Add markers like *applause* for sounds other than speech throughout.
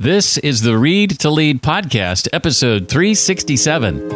This is the Read to Lead podcast, episode 367.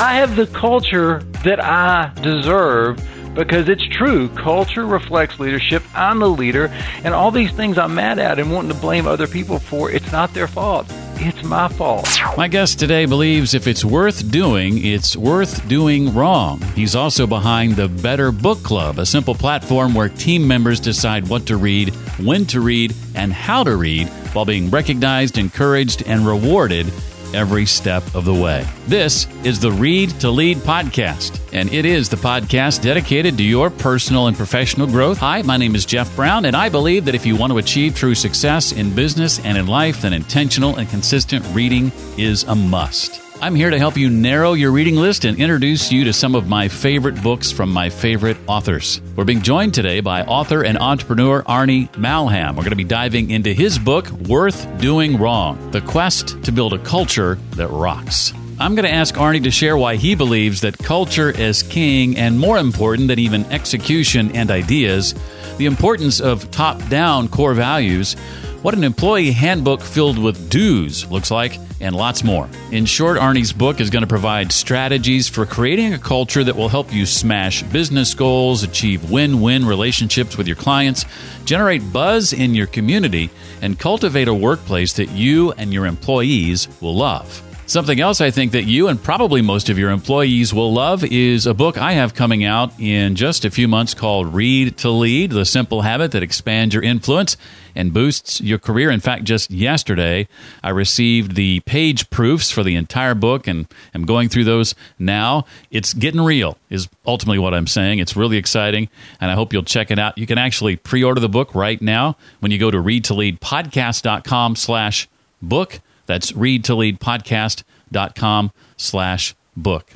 I have the culture that I deserve because it's true. Culture reflects leadership. I'm the leader, and all these things I'm mad at and wanting to blame other people for, it's not their fault. It's my fault. My guest today believes if it's worth doing, it's worth doing wrong. He's also behind the Better Book Club, a simple platform where team members decide what to read, when to read, and how to read while being recognized, encouraged, and rewarded every step of the way. This is the Read to Lead podcast, and it is the podcast dedicated to your personal and professional growth. Hi, my name is Jeff Brown, and I believe that if you want to achieve true success in business and in life, then intentional and consistent reading is a must. I'm here to help you narrow your reading list and introduce you to some of my favorite books from my favorite authors. We're being joined today by author and entrepreneur Arnie Malham. We're going to be diving into his book, Worth Doing Wrong The Quest to Build a Culture That Rocks. I'm going to ask Arnie to share why he believes that culture is king and more important than even execution and ideas, the importance of top down core values, what an employee handbook filled with do's looks like, and lots more. In short, Arnie's book is going to provide strategies for creating a culture that will help you smash business goals, achieve win win relationships with your clients, generate buzz in your community, and cultivate a workplace that you and your employees will love. Something else I think that you and probably most of your employees will love is a book I have coming out in just a few months called Read to Lead The Simple Habit That Expands Your Influence and Boosts Your Career. In fact, just yesterday, I received the page proofs for the entire book and I'm going through those now. It's getting real, is ultimately what I'm saying. It's really exciting, and I hope you'll check it out. You can actually pre order the book right now when you go to readtoleadpodcast.com slash book. That's readtoleadpodcast.com slash book.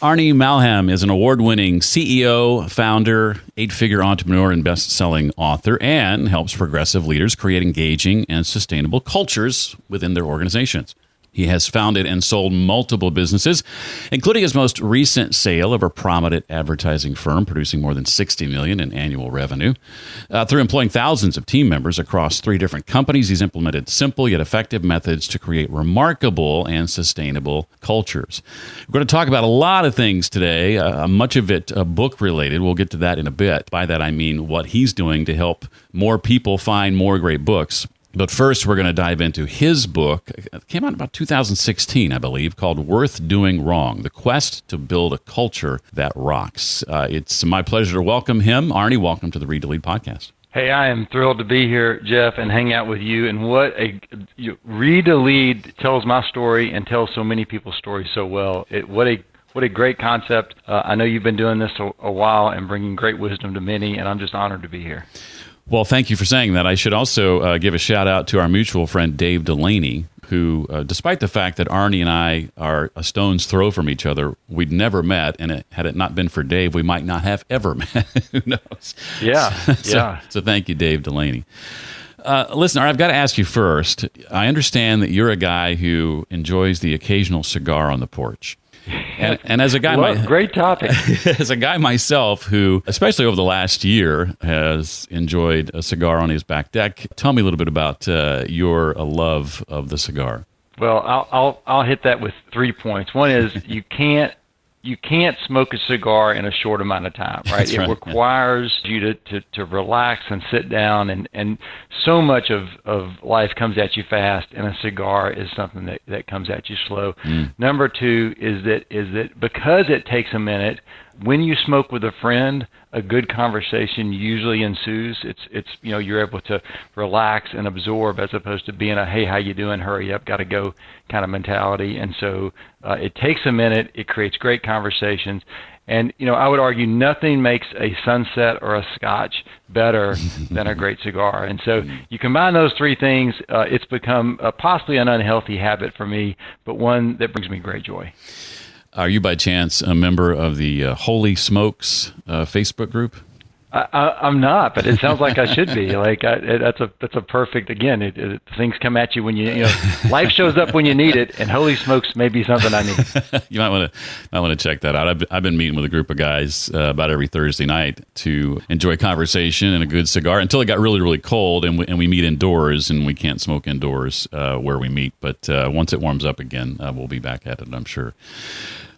Arnie Malham is an award winning CEO, founder, eight figure entrepreneur, and best selling author, and helps progressive leaders create engaging and sustainable cultures within their organizations. He has founded and sold multiple businesses, including his most recent sale of a prominent advertising firm producing more than 60 million in annual revenue. Uh, through employing thousands of team members across three different companies, he's implemented simple yet effective methods to create remarkable and sustainable cultures. We're going to talk about a lot of things today, uh, much of it uh, book related. We'll get to that in a bit. By that I mean what he's doing to help more people find more great books. But first, we're going to dive into his book. It came out about 2016, I believe, called Worth Doing Wrong The Quest to Build a Culture That Rocks. Uh, it's my pleasure to welcome him. Arnie, welcome to the Read to Lead podcast. Hey, I am thrilled to be here, Jeff, and hang out with you. And what a you, Read to Lead tells my story and tells so many people's stories so well. It, what a what a great concept. Uh, I know you've been doing this a, a while and bringing great wisdom to many, and I'm just honored to be here. Well, thank you for saying that. I should also uh, give a shout out to our mutual friend Dave Delaney, who, uh, despite the fact that Arnie and I are a stone's throw from each other, we'd never met. And it, had it not been for Dave, we might not have ever *laughs* met. who knows? Yeah. *laughs* so, yeah. So thank you, Dave Delaney. Uh, listen, I've got to ask you first. I understand that you're a guy who enjoys the occasional cigar on the porch. *laughs* And, and, as a guy, well, my, great topic. *laughs* as a guy myself, who especially over the last year has enjoyed a cigar on his back deck, tell me a little bit about uh, your love of the cigar. Well, I'll, I'll I'll hit that with three points. One is *laughs* you can't you can't smoke a cigar in a short amount of time, right? That's it right, requires yeah. you to, to, to relax and sit down and, and so much of, of life comes at you fast and a cigar is something that, that comes at you slow. Mm. Number two is that is that because it takes a minute, when you smoke with a friend, a good conversation usually ensues. It's it's you know you're able to relax and absorb as opposed to being a hey how you doing hurry up got to go kind of mentality. And so uh, it takes a minute. It creates great conversations. And you know I would argue nothing makes a sunset or a scotch better *laughs* than a great cigar. And so you combine those three things, uh, it's become uh, possibly an unhealthy habit for me, but one that brings me great joy. Are you by chance a member of the uh, Holy Smokes uh, Facebook group? I, am not, but it sounds like I should be. Like I, it, that's a that's a perfect. Again, it, it, things come at you when you you know life shows up when you need it, and holy smokes, maybe something I need. *laughs* you might want to might want to check that out. I've I've been meeting with a group of guys uh, about every Thursday night to enjoy conversation and a good cigar until it got really really cold, and we, and we meet indoors, and we can't smoke indoors uh, where we meet. But uh, once it warms up again, uh, we'll be back at it. I'm sure.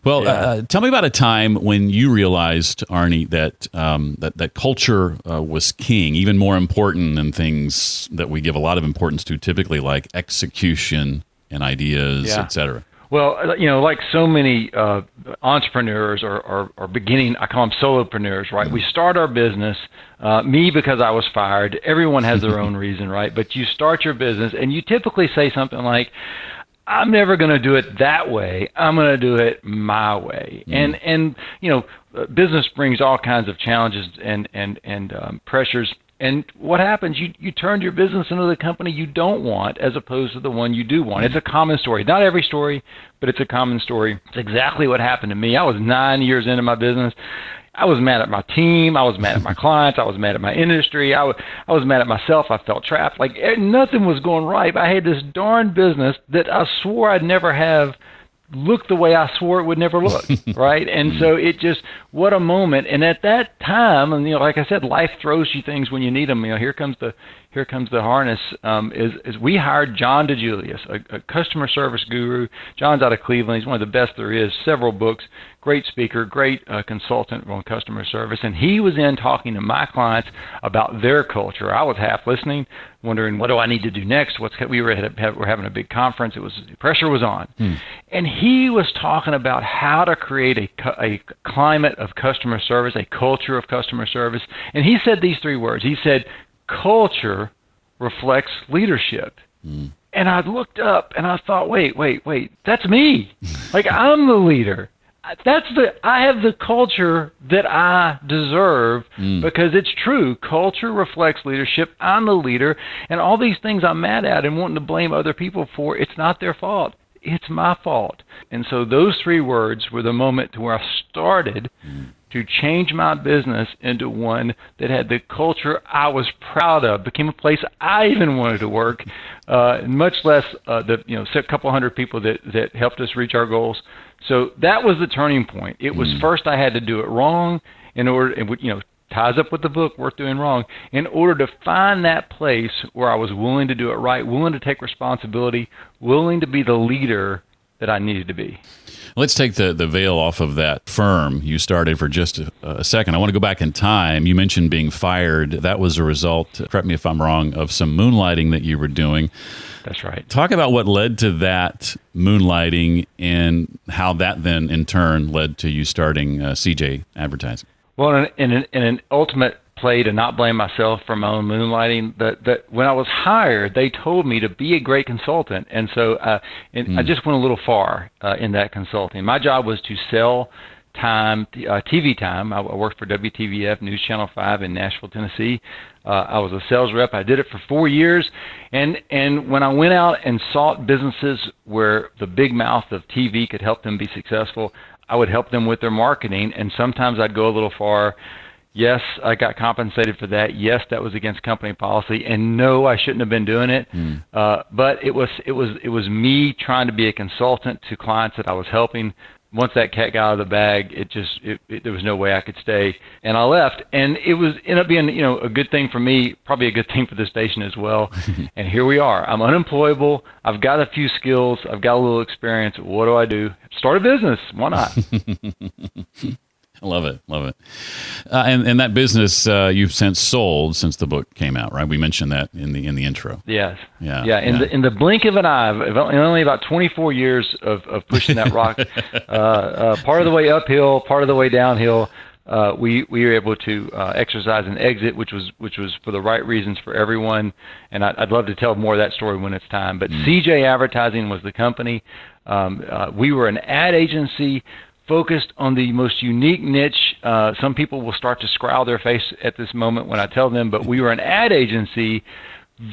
Well, yeah. uh, tell me about a time when you realized, Arnie, that um, that that culture uh, was king, even more important than things that we give a lot of importance to, typically like execution and ideas, yeah. etc. Well, uh, you know, like so many uh, entrepreneurs or, or, or, beginning, I call them solopreneurs, right? Mm-hmm. We start our business, uh, me because I was fired. Everyone has their *laughs* own reason, right? But you start your business and you typically say something like, I'm never going to do it that way. I'm going to do it my way. Mm. And and you know, business brings all kinds of challenges and and and um, pressures. And what happens? You you turn your business into the company you don't want, as opposed to the one you do want. It's a common story. Not every story, but it's a common story. It's exactly what happened to me. I was nine years into my business. I was mad at my team. I was mad at my *laughs* clients. I was mad at my industry. I was, I was mad at myself. I felt trapped. Like eh, nothing was going right. I had this darn business that I swore I'd never have look the way I swore it would never look, *laughs* right? And so it just what a moment. And at that time, and you know, like I said, life throws you things when you need them. You know, here comes the here comes the harness. Um, is is we hired John DiJulius, a, a customer service guru. John's out of Cleveland. He's one of the best there is. Several books, great speaker, great uh, consultant on customer service, and he was in talking to my clients about their culture. I was half listening, wondering what do I need to do next. What's we were at, we're having a big conference. It was pressure was on, hmm. and he was talking about how to create a a climate of customer service, a culture of customer service, and he said these three words. He said culture reflects leadership. Mm. And I looked up and I thought, wait, wait, wait, that's me. *laughs* like I'm the leader. That's the I have the culture that I deserve mm. because it's true. Culture reflects leadership. I'm the leader, and all these things I'm mad at and wanting to blame other people for, it's not their fault. It's my fault. And so those three words were the moment to where I started mm to change my business into one that had the culture I was proud of, became a place I even wanted to work, uh, much less uh, the you know a couple hundred people that that helped us reach our goals. So that was the turning point. It was mm. first I had to do it wrong in order, and you know ties up with the book worth doing wrong in order to find that place where I was willing to do it right, willing to take responsibility, willing to be the leader that I needed to be. Let's take the, the veil off of that firm you started for just a, a, second. I want to go back in time. You mentioned being fired. That was a result, correct me if I'm wrong, of some moonlighting that you were doing. That's right. Talk about what led to that moonlighting and how that then, in turn, led to you starting uh, CJ Advertising. Well, in, in, an, in an ultimate play to not blame myself for my own moonlighting. That that when I was hired, they told me to be a great consultant, and so uh, and mm. I just went a little far uh, in that consulting. My job was to sell time, uh, TV time. I, I worked for WTVF News Channel Five in Nashville, Tennessee. Uh, I was a sales rep. I did it for four years, and and when I went out and sought businesses where the big mouth of TV could help them be successful, I would help them with their marketing, and sometimes I'd go a little far Yes, I got compensated for that. Yes, that was against company policy, and no, I shouldn't have been doing it. Mm. Uh, but it was it was it was me trying to be a consultant to clients that I was helping. Once that cat got out of the bag, it just it, it, there was no way I could stay, and I left. And it was ended up being you know a good thing for me, probably a good thing for the station as well. *laughs* and here we are. I'm unemployable. I've got a few skills. I've got a little experience. What do I do? Start a business. Why not? *laughs* Love it, love it. Uh, and and that business uh, you've since sold since the book came out, right? We mentioned that in the in the intro. Yes. Yeah. Yeah. In yeah. the in the blink of an eye, in only about 24 years of, of pushing that rock, *laughs* uh, uh, part of the way uphill, part of the way downhill, uh, we we were able to uh, exercise an exit, which was which was for the right reasons for everyone. And I, would love to tell more of that story when it's time. But mm. CJ Advertising was the company. Um, we were an ad agency focused on the most unique niche. Uh, some people will start to scowl their face at this moment when I tell them, but we were an ad agency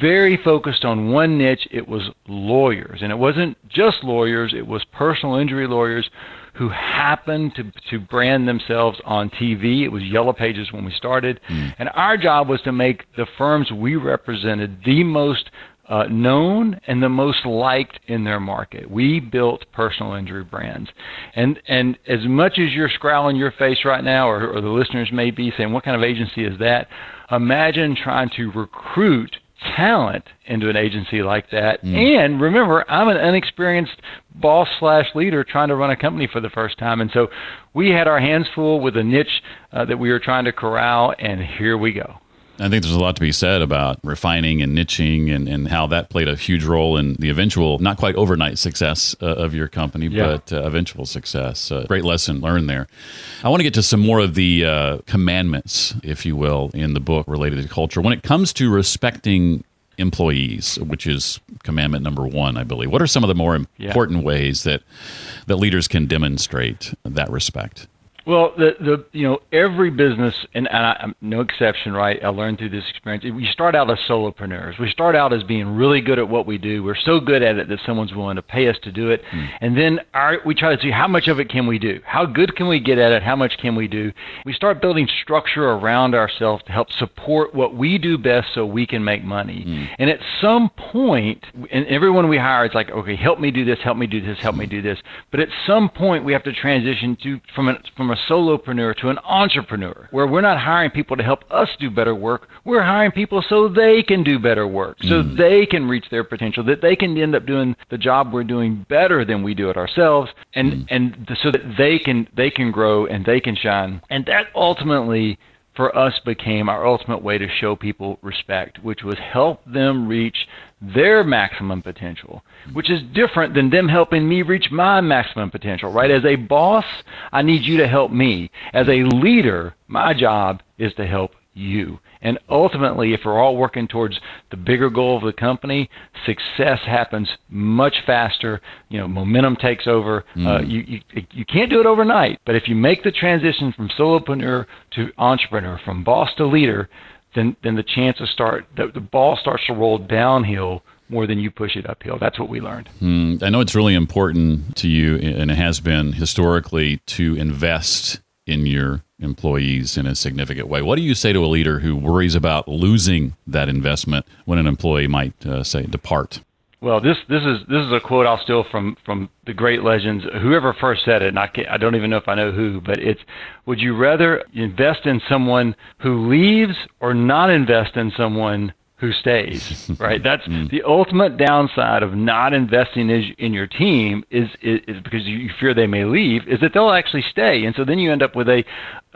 very focused on one niche. It was lawyers. And it wasn't just lawyers, it was personal injury lawyers who happened to, to brand themselves on TV. It was Yellow Pages when we started. Mm. And our job was to make the firms we represented the most uh, known and the most liked in their market. We built personal injury brands, and and as much as you're scowling your face right now, or, or the listeners may be saying, "What kind of agency is that?" Imagine trying to recruit talent into an agency like that. Mm. And remember, I'm an unexperienced boss slash leader trying to run a company for the first time, and so we had our hands full with a niche uh, that we were trying to corral, and here we go. I think there's a lot to be said about refining and niching and, and how that played a huge role in the eventual, not quite overnight success uh, of your company, yeah. but uh, eventual success. Uh, great lesson learned there. I want to get to some more of the uh, commandments, if you will, in the book related to culture. When it comes to respecting employees, which is commandment number one, I believe, what are some of the more important yeah. ways that, that leaders can demonstrate that respect? Well, the the you know every business and, and I, am no exception, right? I learned through this experience. We start out as solopreneurs. We start out as being really good at what we do. We're so good at it that someone's willing to pay us to do it, mm. and then our, we try to see how much of it can we do. How good can we get at it? How much can we do? We start building structure around ourselves to help support what we do best, so we can make money. Mm. And at some point, and everyone we hire is like, okay, help me do this, help me do this, help me do this. But at some point, we have to transition to from a, from a solopreneur to an entrepreneur, where we're not hiring people to help us do better work. We're hiring people so they can do better work, so mm. they can reach their potential, that they can end up doing the job we're doing better than we do it ourselves, and mm. and so that they can they can grow and they can shine. And that ultimately for us became our ultimate way to show people respect, which was help them reach their maximum potential, which is different than them helping me reach my maximum potential, right? As a boss, I need you to help me. As a leader, my job is to help you. And ultimately, if we're all working towards the bigger goal of the company, success happens much faster. You know, momentum takes over. Mm. Uh, you, you you can't do it overnight, but if you make the transition from solopreneur to entrepreneur, from boss to leader, then then the chances start the, the ball starts to roll downhill more than you push it uphill. That's what we learned. Mm. I know it's really important to you, and it has been historically, to invest in your employees in a significant way. What do you say to a leader who worries about losing that investment when an employee might uh, say depart? Well, this this is this is a quote I'll steal from from the great legends. Whoever first said it, and I I don't even know if I know who, but it's: Would you rather invest in someone who leaves or not invest in someone who stays, *laughs* right? That's mm. the ultimate downside of not investing in your team is, is, is because you fear they may leave, is that they'll actually stay, and so then you end up with a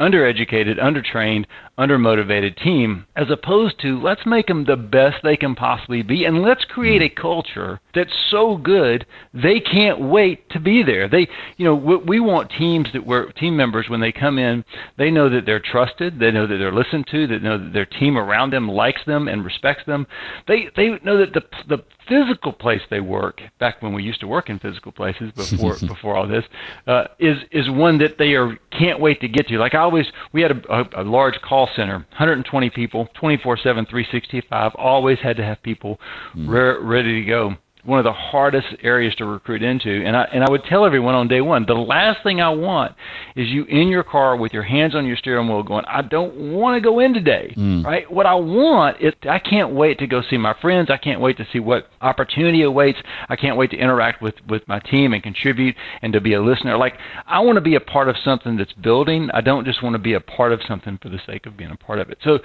undereducated, undertrained, undermotivated team, as opposed to let's make them the best they can possibly be, and let's create a culture that's so good they can't wait to be there. They, you know, we want teams that were team members when they come in, they know that they're trusted, they know that they're listened to, they know that their team around them likes them and respects them. They they know that the the physical place they work, back when we used to work in physical places before *laughs* before all this, uh, is is one that they are can't wait to get to. Like I always, we had a, a, a large call center, 120 people, 24/7, 365. Always had to have people mm. re- ready to go one of the hardest areas to recruit into. And I and I would tell everyone on day one, the last thing I want is you in your car with your hands on your steering wheel going, I don't want to go in today. Mm. Right? What I want is I can't wait to go see my friends. I can't wait to see what opportunity awaits. I can't wait to interact with, with my team and contribute and to be a listener. Like I want to be a part of something that's building. I don't just want to be a part of something for the sake of being a part of it. So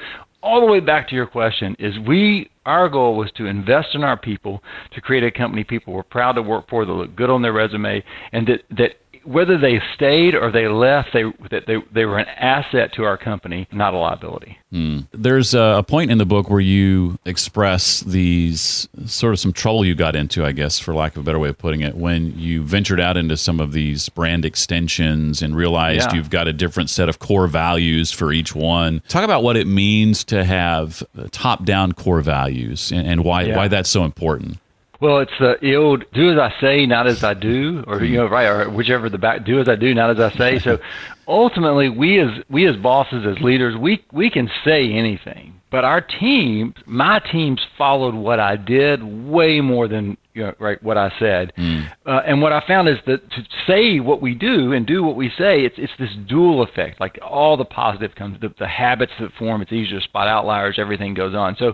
all the way back to your question is we our goal was to invest in our people to create a company people were proud to work for that looked good on their resume and that that whether they stayed or they left, they they they were an asset to our company, not a liability. Hmm. There's a point in the book where you express these sort of some trouble you got into, I guess, for lack of a better way of putting it, when you ventured out into some of these brand extensions and realized yeah. you've got a different set of core values for each one. Talk about what it means to have top-down core values and, and why yeah. why that's so important. Well, it's the, old "do as I say, not as I do," or you know, right, or whichever the back "do as I do, not as I say." So, *laughs* ultimately, we as we as bosses, as leaders, we we can say anything, but our team, my teams, followed what I did way more than you know, right what I said. Mm. Uh, and what I found is that to say what we do and do what we say, it's it's this dual effect. Like all the positive comes, the, the habits that form. It's easier to spot outliers. Everything goes on. So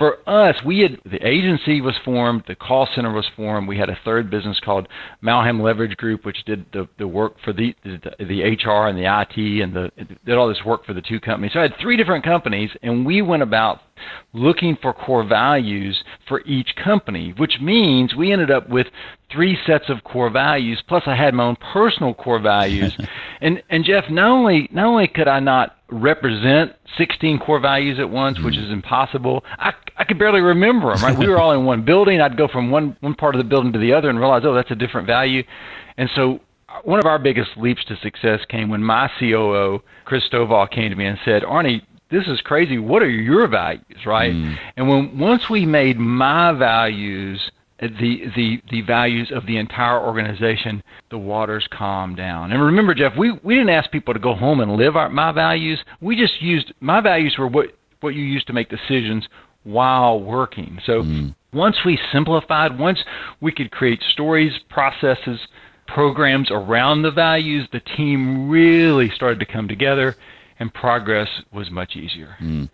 for us, we had the agency was formed, the call center was formed. We had a third business called Malham Leverage Group, which did the, the work for the, the the HR and the IT and the did all this work for the two companies. So I had three different companies, and we went about looking for core values for each company, which means we ended up with three sets of core values. Plus, I had my own personal core values, *laughs* and and Jeff, not only not only could I not represent 16 core values at once, which mm-hmm. is impossible. I, I could barely remember them. Right, we were all in one building. I'd go from one one part of the building to the other and realize, oh, that's a different value. And so, uh, one of our biggest leaps to success came when my COO Chris Stovall came to me and said, Arnie, this is crazy. What are your values, right? Mm. And when once we made my values the the the values of the entire organization, the waters calmed down. And remember, Jeff, we we didn't ask people to go home and live our, my values. We just used my values were what what you use to make decisions while working. So mm. once we simplified, once we could create stories, processes, programs around the values, the team really started to come together and progress was much easier. Mm.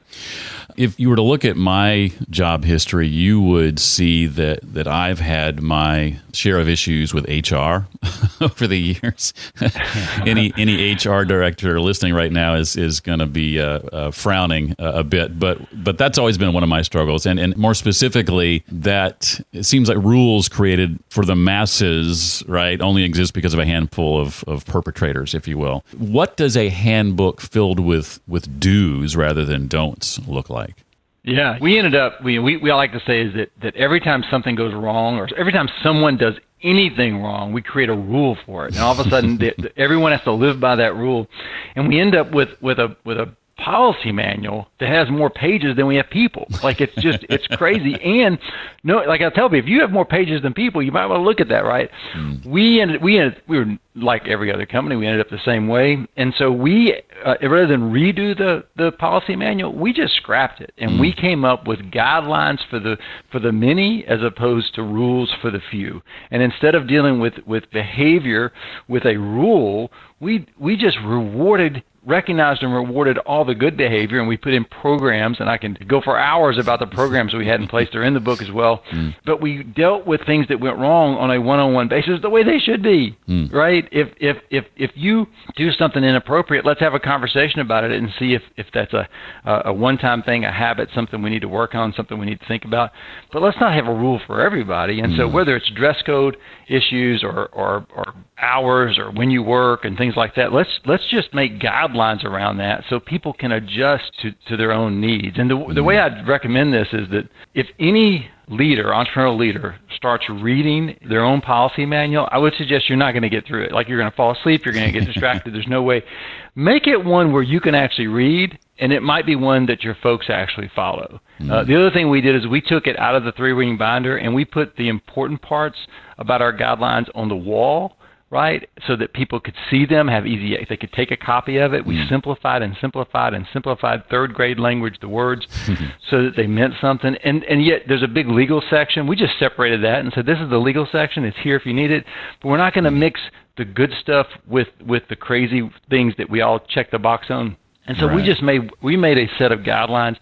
If you were to look at my job history, you would see that that I've had my share of issues with HR *laughs* over the years. *laughs* any any HR director listening right now is is going to be uh, uh, frowning a bit, but but that's always been one of my struggles, and and more specifically, that it seems like rules created for the masses, right, only exist because of a handful of of perpetrators, if you will. What does a handbook filled with with do's rather than don'ts look like? Yeah, we ended up we we we all like to say is that that every time something goes wrong or every time someone does anything wrong, we create a rule for it, and all of a sudden *laughs* the, the, everyone has to live by that rule, and we end up with with a with a policy manual that has more pages than we have people. Like it's just it's crazy. And no, like I tell you, if you have more pages than people, you might want to look at that, right? Mm. We ended we ended we were like every other company, we ended up the same way. And so we uh, rather than redo the the policy manual, we just scrapped it and mm. we came up with guidelines for the for the many as opposed to rules for the few. And instead of dealing with with behavior with a rule, we we just rewarded recognized and rewarded all the good behavior, and we put in programs, and I can go for hours about the programs we had in place. They're in the book as well. Mm. But we dealt with things that went wrong on a one-on-one basis the way they should be, mm. right? If if if if you do something inappropriate, let's have a conversation about it and see if if that's a a one-time thing, a habit, something we need to work on, something we need to think about. But let's not have a rule for everybody. And mm. so whether it's dress code issues or or or hours or when you work and things like that, let's let's just make guidelines guidelines around that so people can adjust to, to their own needs. And the, the way I'd recommend this is that if any leader, entrepreneurial leader, starts reading their own policy manual, I would suggest you're not going to get through it. Like you're going to fall asleep, you're going to get *laughs* distracted. There's no way. Make it one where you can actually read, and it might be one that your folks actually follow. Mm-hmm. Uh, the other thing we did is we took it out of the three ring binder and we put the important parts about our guidelines on the wall right? So that people could see them, have easy, they could take a copy of it. We mm. simplified and simplified and simplified third grade language, the words, *laughs* so that they meant something. And and yet there's a big legal section. We just separated that and said this is the legal section. It's here if you need it, but we're not going to mm. mix the good stuff with with the crazy things that we all check the box on. And so right. we just made we made a set of guidelines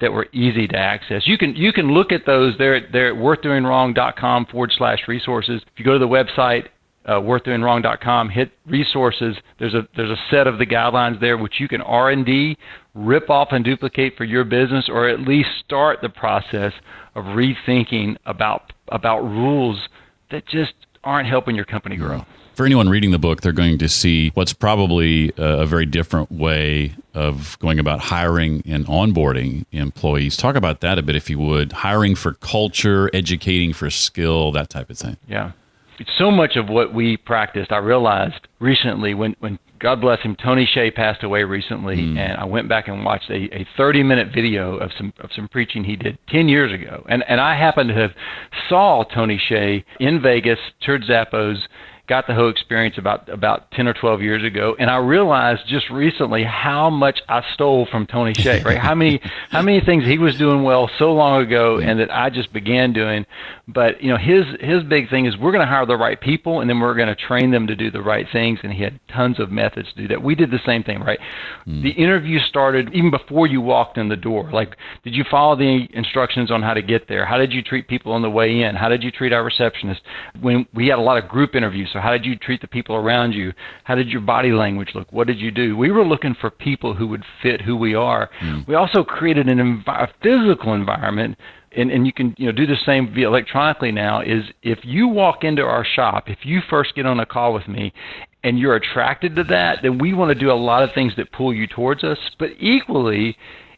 that were easy to access. You can you can look at those. They're at, they're at worthdoingwrong.com forward slash resources. If you go to the website, uh, worthdoingwrong.com, hit resources. There's a there's a set of the guidelines there which you can R and D, rip off and duplicate for your business, or at least start the process of rethinking about about rules that just aren't helping your company grow. For anyone reading the book, they're going to see what's probably a very different way of going about hiring and onboarding employees. Talk about that a bit, if you would. Hiring for culture, educating for skill, that type of thing. Yeah so much of what we practiced, I realized recently when, when God bless him, Tony Hsieh passed away recently, mm. and I went back and watched a, a 30 minute video of some of some preaching he did 10 years ago, and and I happened to have saw Tony Hsieh in Vegas, toured Zappos, got the whole experience about about 10 or 12 years ago and I realized just recently how much I stole from Tony Hsieh, right? how many *laughs* how many things he was doing well so long ago and that I just began doing. But, you know, his his big thing is we're going to hire the right people and then we're going to train them to do the right things and he had tons of methods to do that. We did the same thing, right? Mm. The interview started even before you walked in the door. Like, did you follow the instructions on how to get there? How did you treat people on the way in? How did you treat our receptionist? When we had a lot of group interviews, so how did you treat the people around you? How did your body language look? What did you do? We were looking for people who would fit who we are. Mm. We also created an env- a physical environment and, and you can you know do the same via electronically now is if you walk into our shop if you first get on a call with me and you're attracted to that then we want to do a lot of things that pull you towards us but equally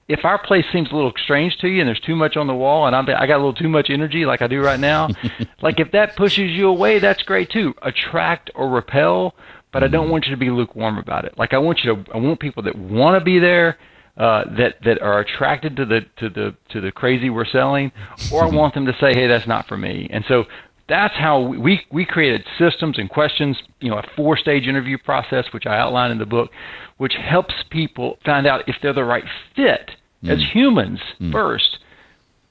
if our place seems a little strange to you and there's too much on the wall and I'm, I got a little too much energy like I do right now, *laughs* like if that pushes you away, that's great too. Attract or repel, but I don't want you to be lukewarm about it. Like I want you to, I want people that want to be there, uh, that that are attracted to the to the to the crazy we're selling, or I *laughs* want them to say, hey, that's not for me. And so that's how we we created systems and questions, you know, a four stage interview process, which I outline in the book, which helps people find out if they're the right fit mm. as humans mm. first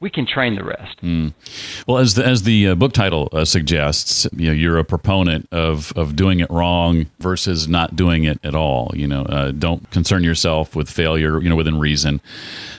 we can train the rest. Mm. Well, as the, as the uh, book title uh, suggests, you know, you're a proponent of, of doing it wrong versus not doing it at all. You know, uh, don't concern yourself with failure. You know, within reason.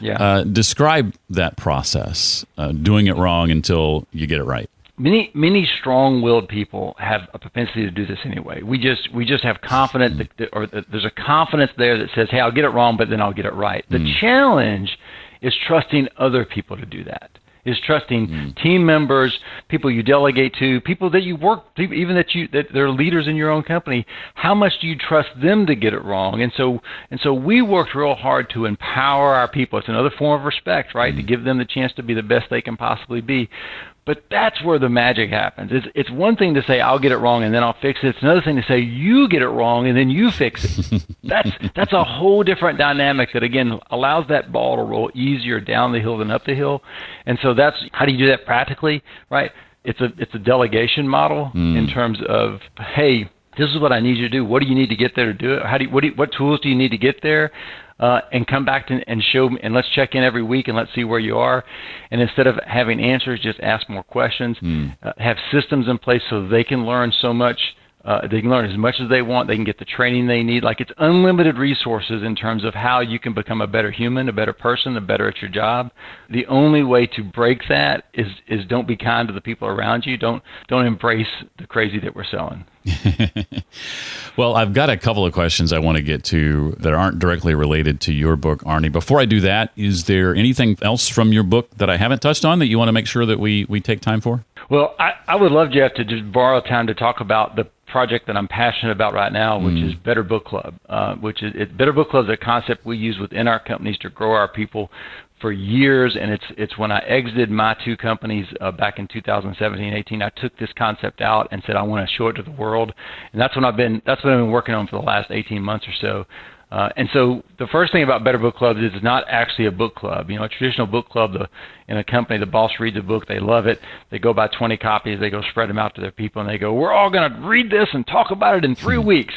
Yeah. Uh, describe that process, uh, doing it wrong until you get it right many many strong-willed people have a propensity to do this anyway. We just we just have confidence that, that, or that there's a confidence there that says, "Hey, I'll get it wrong, but then I'll get it right." The mm. challenge is trusting other people to do that. Is trusting mm. team members, people you delegate to, people that you work, even that you that they're leaders in your own company. How much do you trust them to get it wrong? And so and so we worked real hard to empower our people. It's another form of respect, right? Mm. To give them the chance to be the best they can possibly be. But that's where the magic happens. It's it's one thing to say I'll get it wrong and then I'll fix it. It's another thing to say you get it wrong and then you fix it. *laughs* that's that's a whole different dynamic that again allows that ball to roll easier down the hill than up the hill. And so that's how do you do that practically, right? It's a it's a delegation model mm. in terms of hey, this is what I need you to do. What do you need to get there to do it? How do you, what do you, what tools do you need to get there? Uh, and come back to, and show and let's check in every week and let's see where you are. And instead of having answers, just ask more questions. Mm. Uh, have systems in place so they can learn so much. Uh, they can learn as much as they want. They can get the training they need. Like it's unlimited resources in terms of how you can become a better human, a better person, a better at your job. The only way to break that is is don't be kind to the people around you. Don't don't embrace the crazy that we're selling. *laughs* well, I've got a couple of questions I want to get to that aren't directly related to your book, Arnie. Before I do that, is there anything else from your book that I haven't touched on that you want to make sure that we, we take time for? Well, I, I would love, Jeff, to just borrow time to talk about the project that I'm passionate about right now, which mm. is Better Book Club. Uh, which is it, Better Book Club is a concept we use within our companies to grow our people for years, and it's it's when I exited my two companies uh, back in 2017, 18. I took this concept out and said I want to show it to the world, and that's when I've been that's what I've been working on for the last 18 months or so. Uh, and so the first thing about Better Book Clubs is it's not actually a book club. You know, a traditional book club, the, in a company, the boss reads a book, they love it, they go buy 20 copies, they go spread them out to their people, and they go, we're all going to read this and talk about it in three weeks.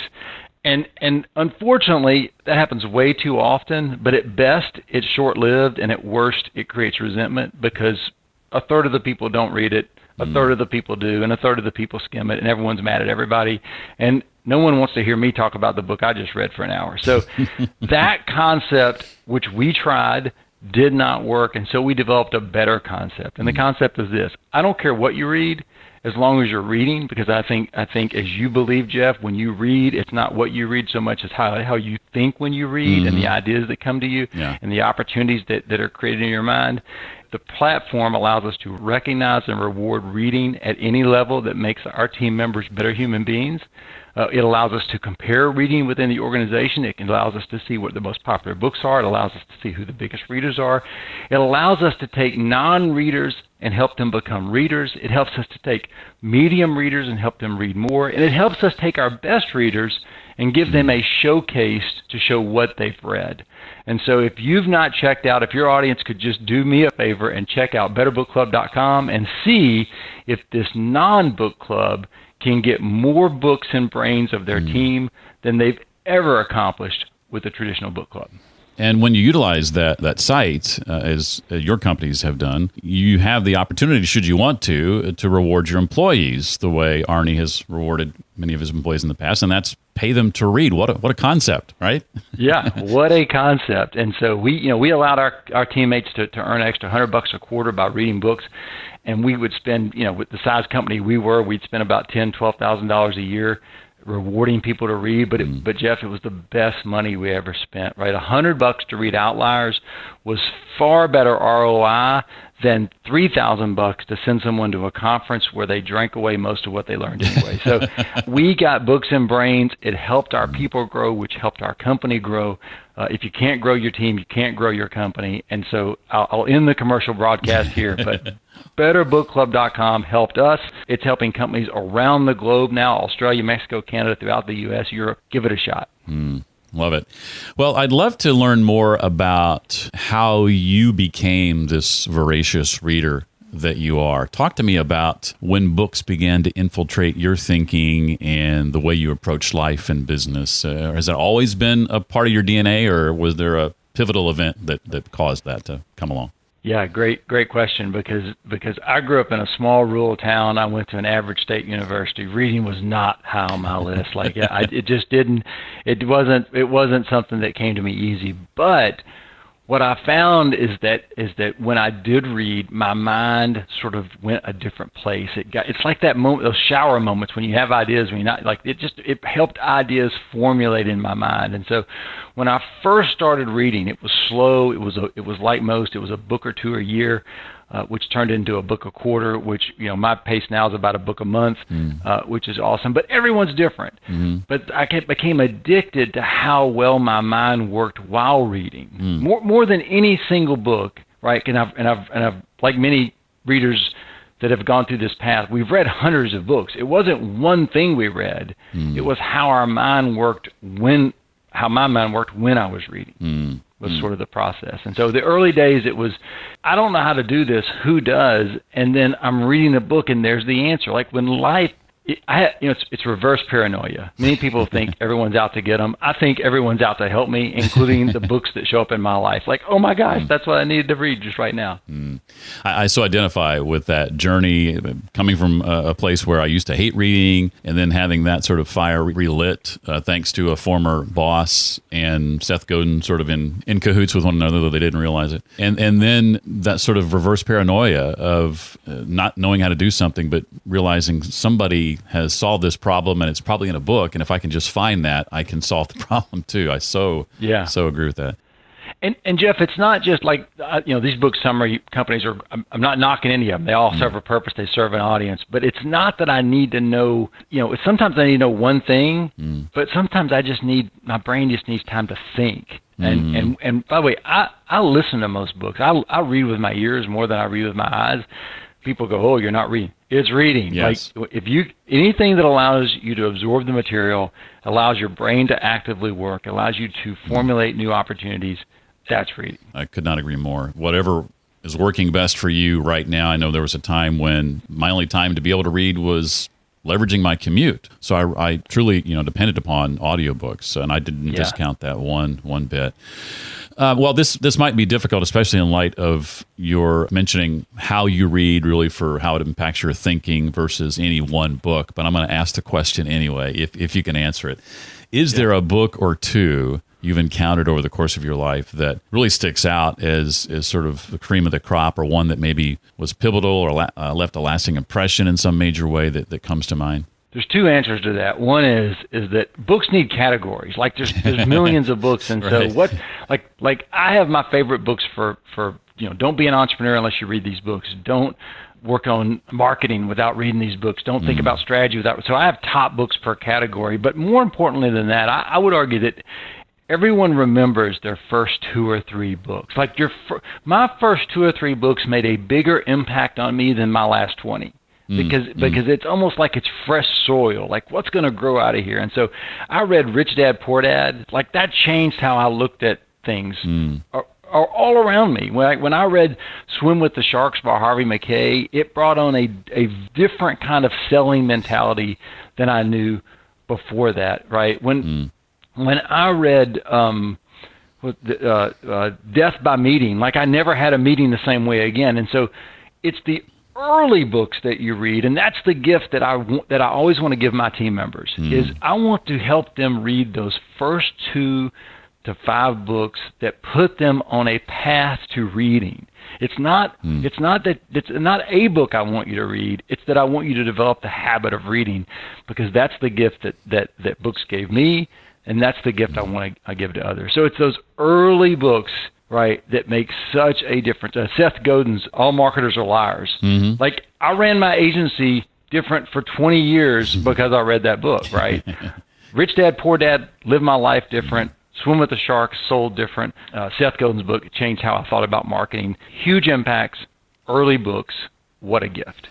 And and unfortunately that happens way too often but at best it's short lived and at worst it creates resentment because a third of the people don't read it a mm. third of the people do and a third of the people skim it and everyone's mad at everybody. And no one wants to hear me talk about the book i just read for an hour. So *laughs* that concept which we tried did not work and so we developed a better concept. And the mm. concept is this. I don't care what you read as long as you're reading, because I think I think as you believe, Jeff, when you read, it's not what you read so much as how how you think when you read mm-hmm. and the mm-hmm. ideas that come to you yeah. and the opportunities that, that are created in your mind. The platform allows us to recognize and reward reading at any level that makes our team members better human beings. Uh, it allows us to compare reading within the organization. It allows us to see what the most popular books are. It allows us to see who the biggest readers are. It allows us to take non readers and help them become readers. It helps us to take medium readers and help them read more. And it helps us take our best readers and give them a showcase to show what they've read. And so if you've not checked out, if your audience could just do me a favor and check out betterbookclub.com and see if this non book club can get more books and brains of their mm. team than they've ever accomplished with a traditional book club. And when you utilize that that site, uh, as uh, your companies have done, you have the opportunity, should you want to, to reward your employees the way Arnie has rewarded many of his employees in the past, and that's pay them to read. What a, what a concept, right? *laughs* yeah, what a concept. And so we, you know, we allowed our our teammates to, to earn extra hundred bucks a quarter by reading books, and we would spend, you know, with the size company we were, we'd spend about ten, twelve thousand dollars a year rewarding people to read, but it, mm. but Jeff, it was the best money we ever spent. Right, a hundred bucks to read Outliers was far better ROI than three thousand bucks to send someone to a conference where they drank away most of what they learned anyway. so *laughs* we got books and brains. It helped our people grow, which helped our company grow. Uh, if you can't grow your team, you can't grow your company. And so I'll, I'll end the commercial broadcast here, but *laughs* BetterBookClub.com helped us. It's helping companies around the globe now Australia, Mexico, Canada, throughout the U.S., Europe. Give it a shot. Mm, love it. Well, I'd love to learn more about how you became this voracious reader that you are. Talk to me about when books began to infiltrate your thinking and the way you approach life and business. Uh, has that always been a part of your DNA, or was there a pivotal event that, that caused that to come along? Yeah, great, great question. Because because I grew up in a small rural town. I went to an average state university. Reading was not high on my list. Like I, it just didn't. It wasn't. It wasn't something that came to me easy. But what I found is that is that when I did read, my mind sort of went a different place. It got it's like that moment, those shower moments when you have ideas when you're not like it just it helped ideas formulate in my mind. And so when I first started reading, it was slow. It was a it was like most. It was a book or two a year uh, which turned into a book a quarter, which you know my pace now is about a book a month, mm. uh, which is awesome. But everyone's different. Mm-hmm. But I became addicted to how well my mind worked while reading, mm. more more than any single book, right? And I've and I've and I've like many readers that have gone through this path, we've read hundreds of books. It wasn't one thing we read; mm. it was how our mind worked when how my mind worked when I was reading. Mm was mm. sort of the process. And so the early days, it was, I don't know how to do this. Who does? And then I'm reading the book, and there's the answer. Like when life I, you know, it's, it's reverse paranoia. Many people *laughs* think everyone's out to get them. I think everyone's out to help me, including the books that show up in my life. Like, oh my gosh, mm. that's what I needed to read just right now. Mm. I, I, so identify with that journey, coming from a, a, place where I used to hate reading, and then having that sort of fire relit, uh, thanks to a former boss and Seth Godin, sort of in, in cahoots with one another, though they didn't realize it. And and then that sort of reverse paranoia of uh, not knowing how to do something, but realizing somebody has solved this problem and it's probably in a book and if i can just find that i can solve the *laughs* problem too. I so yeah. so agree with that. And and jeff it's not just like uh, you know these book summary companies are I'm, I'm not knocking any of them. They all mm. serve a purpose. They serve an audience. But it's not that i need to know you know sometimes i need to know one thing mm. but sometimes i just need my brain just needs time to think. And mm. and and by the way i i listen to most books. I i read with my ears more than i read with my eyes people go, "Oh, you're not reading." It's reading. Yes. Like if you anything that allows you to absorb the material, allows your brain to actively work, allows you to formulate new opportunities, that's reading. I could not agree more. Whatever is working best for you right now. I know there was a time when my only time to be able to read was leveraging my commute. So I, I truly, you know, depended upon audiobooks, and I didn't yeah. discount that one one bit. Uh, well, this this might be difficult, especially in light of your mentioning how you read, really for how it impacts your thinking versus any one book. But I'm going to ask the question anyway, if if you can answer it. Is yeah. there a book or two you've encountered over the course of your life that really sticks out as as sort of the cream of the crop, or one that maybe was pivotal or la- uh, left a lasting impression in some major way that, that comes to mind? there's two answers to that. One is is that books need categories. Like there's there's millions of books, *laughs* and right. so what? Like like I have my favorite books for for you know. Don't be an entrepreneur unless you read these books. Don't work on marketing without reading these books. Don't mm. think about strategy without. So I have top books per category. But more importantly than that, I, I would argue that everyone remembers their first two or three books. Like your, my first two or three books made a bigger impact on me than my last twenty. Mm, because mm. because it's almost like it's fresh soil. Like what's going to grow out of here? And so I read Rich Dad Poor Dad. Like that changed how I looked at things. Mm. are all around me. When I, when I read Swim with the Sharks by Harvey Mackay, it brought on a a different kind of selling mentality than I knew before that. Right when mm. When I read. um uh, uh, death by meeting. Like I never had a meeting the same way again, and so it's the early books that you read, and that's the gift that I that I always want to give my team members mm. is I want to help them read those first two to five books that put them on a path to reading. It's not mm. it's not that it's not a book I want you to read. It's that I want you to develop the habit of reading because that's the gift that that that books gave me and that's the gift I want to give to others. So it's those early books right, that make such a difference. Uh, Seth Godin's All Marketers Are Liars. Mm-hmm. Like, I ran my agency different for 20 years *laughs* because I read that book, right? *laughs* Rich Dad, Poor Dad, Live My Life Different. Swim with the Sharks, Sold Different. Uh, Seth Godin's book changed how I thought about marketing. Huge impacts, early books. What a gift.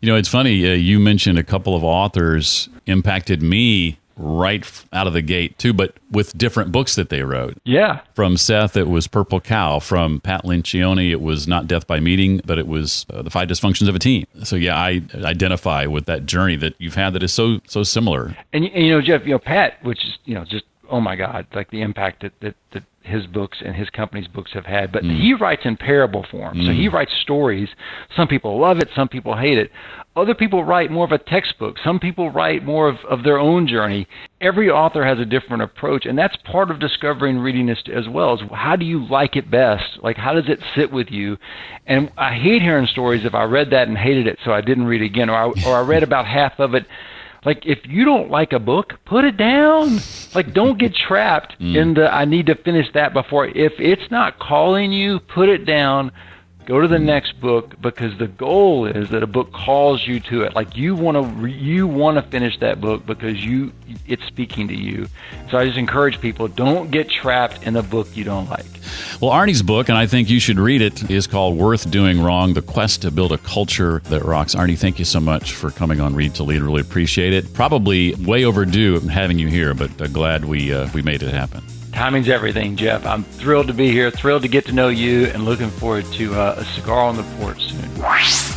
You know, it's funny. Uh, you mentioned a couple of authors impacted me right out of the gate too, but with different books that they wrote. Yeah. From Seth, it was Purple Cow. From Pat Lencioni, it was not Death by Meeting, but it was uh, the Five Dysfunctions of a Team. So yeah, I identify with that journey that you've had that is so so similar. And, and you know, Jeff, you know, Pat, which is you know just oh my God, like the impact that that, that his books and his company's books have had. But mm. he writes in parable form. Mm. So he mm. writes stories. Some people love it, some people hate it. Other people write more of a textbook. Some people write more of, of their own journey. Every author has a different approach, and that's part of discovering reading this as well. Is how do you like it best? Like how does it sit with you? And I hate hearing stories if I read that and hated it, so I didn't read it again, or I, or I read about half of it like if you don't like a book, put it down. Like don't get trapped *laughs* mm. in the I need to finish that before if it's not calling you, put it down go to the next book because the goal is that a book calls you to it. Like you want to you want to finish that book because you it's speaking to you. So i just encourage people don't get trapped in a book you don't like. Well arnie's book and i think you should read it is called worth doing wrong the quest to build a culture that rocks. Arnie thank you so much for coming on read to lead. Really appreciate it. Probably way overdue having you here but uh, glad we uh, we made it happen Timing's everything, Jeff. I'm thrilled to be here, thrilled to get to know you, and looking forward to uh, a cigar on the porch soon.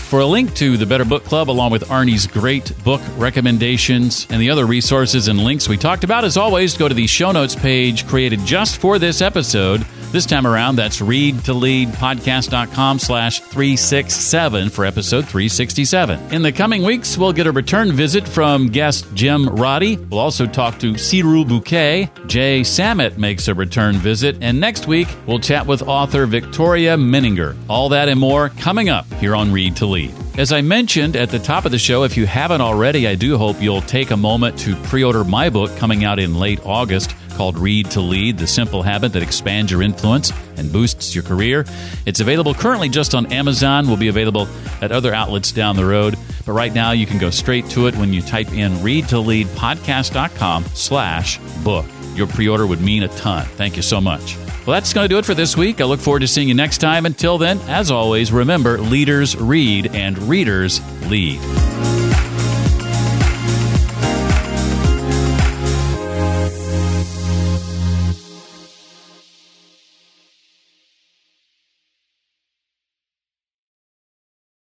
For a link to the Better Book Club, along with Arnie's great book recommendations and the other resources and links we talked about, as always, go to the show notes page created just for this episode this time around, that's readtoleadpodcast.com slash 367 for episode 367. In the coming weeks, we'll get a return visit from guest Jim Roddy. We'll also talk to Cyril Bouquet. Jay Samit makes a return visit. And next week, we'll chat with author Victoria Menninger. All that and more coming up here on Read to Lead. As I mentioned at the top of the show, if you haven't already, I do hope you'll take a moment to pre order my book coming out in late August called Read to Lead The Simple Habit That Expands Your Influence and Boosts Your Career. It's available currently just on Amazon, will be available at other outlets down the road. But right now, you can go straight to it when you type in readtoleadpodcast.com slash book. Your pre order would mean a ton. Thank you so much. Well, that's going to do it for this week. I look forward to seeing you next time. Until then, as always, remember leaders read and readers lead.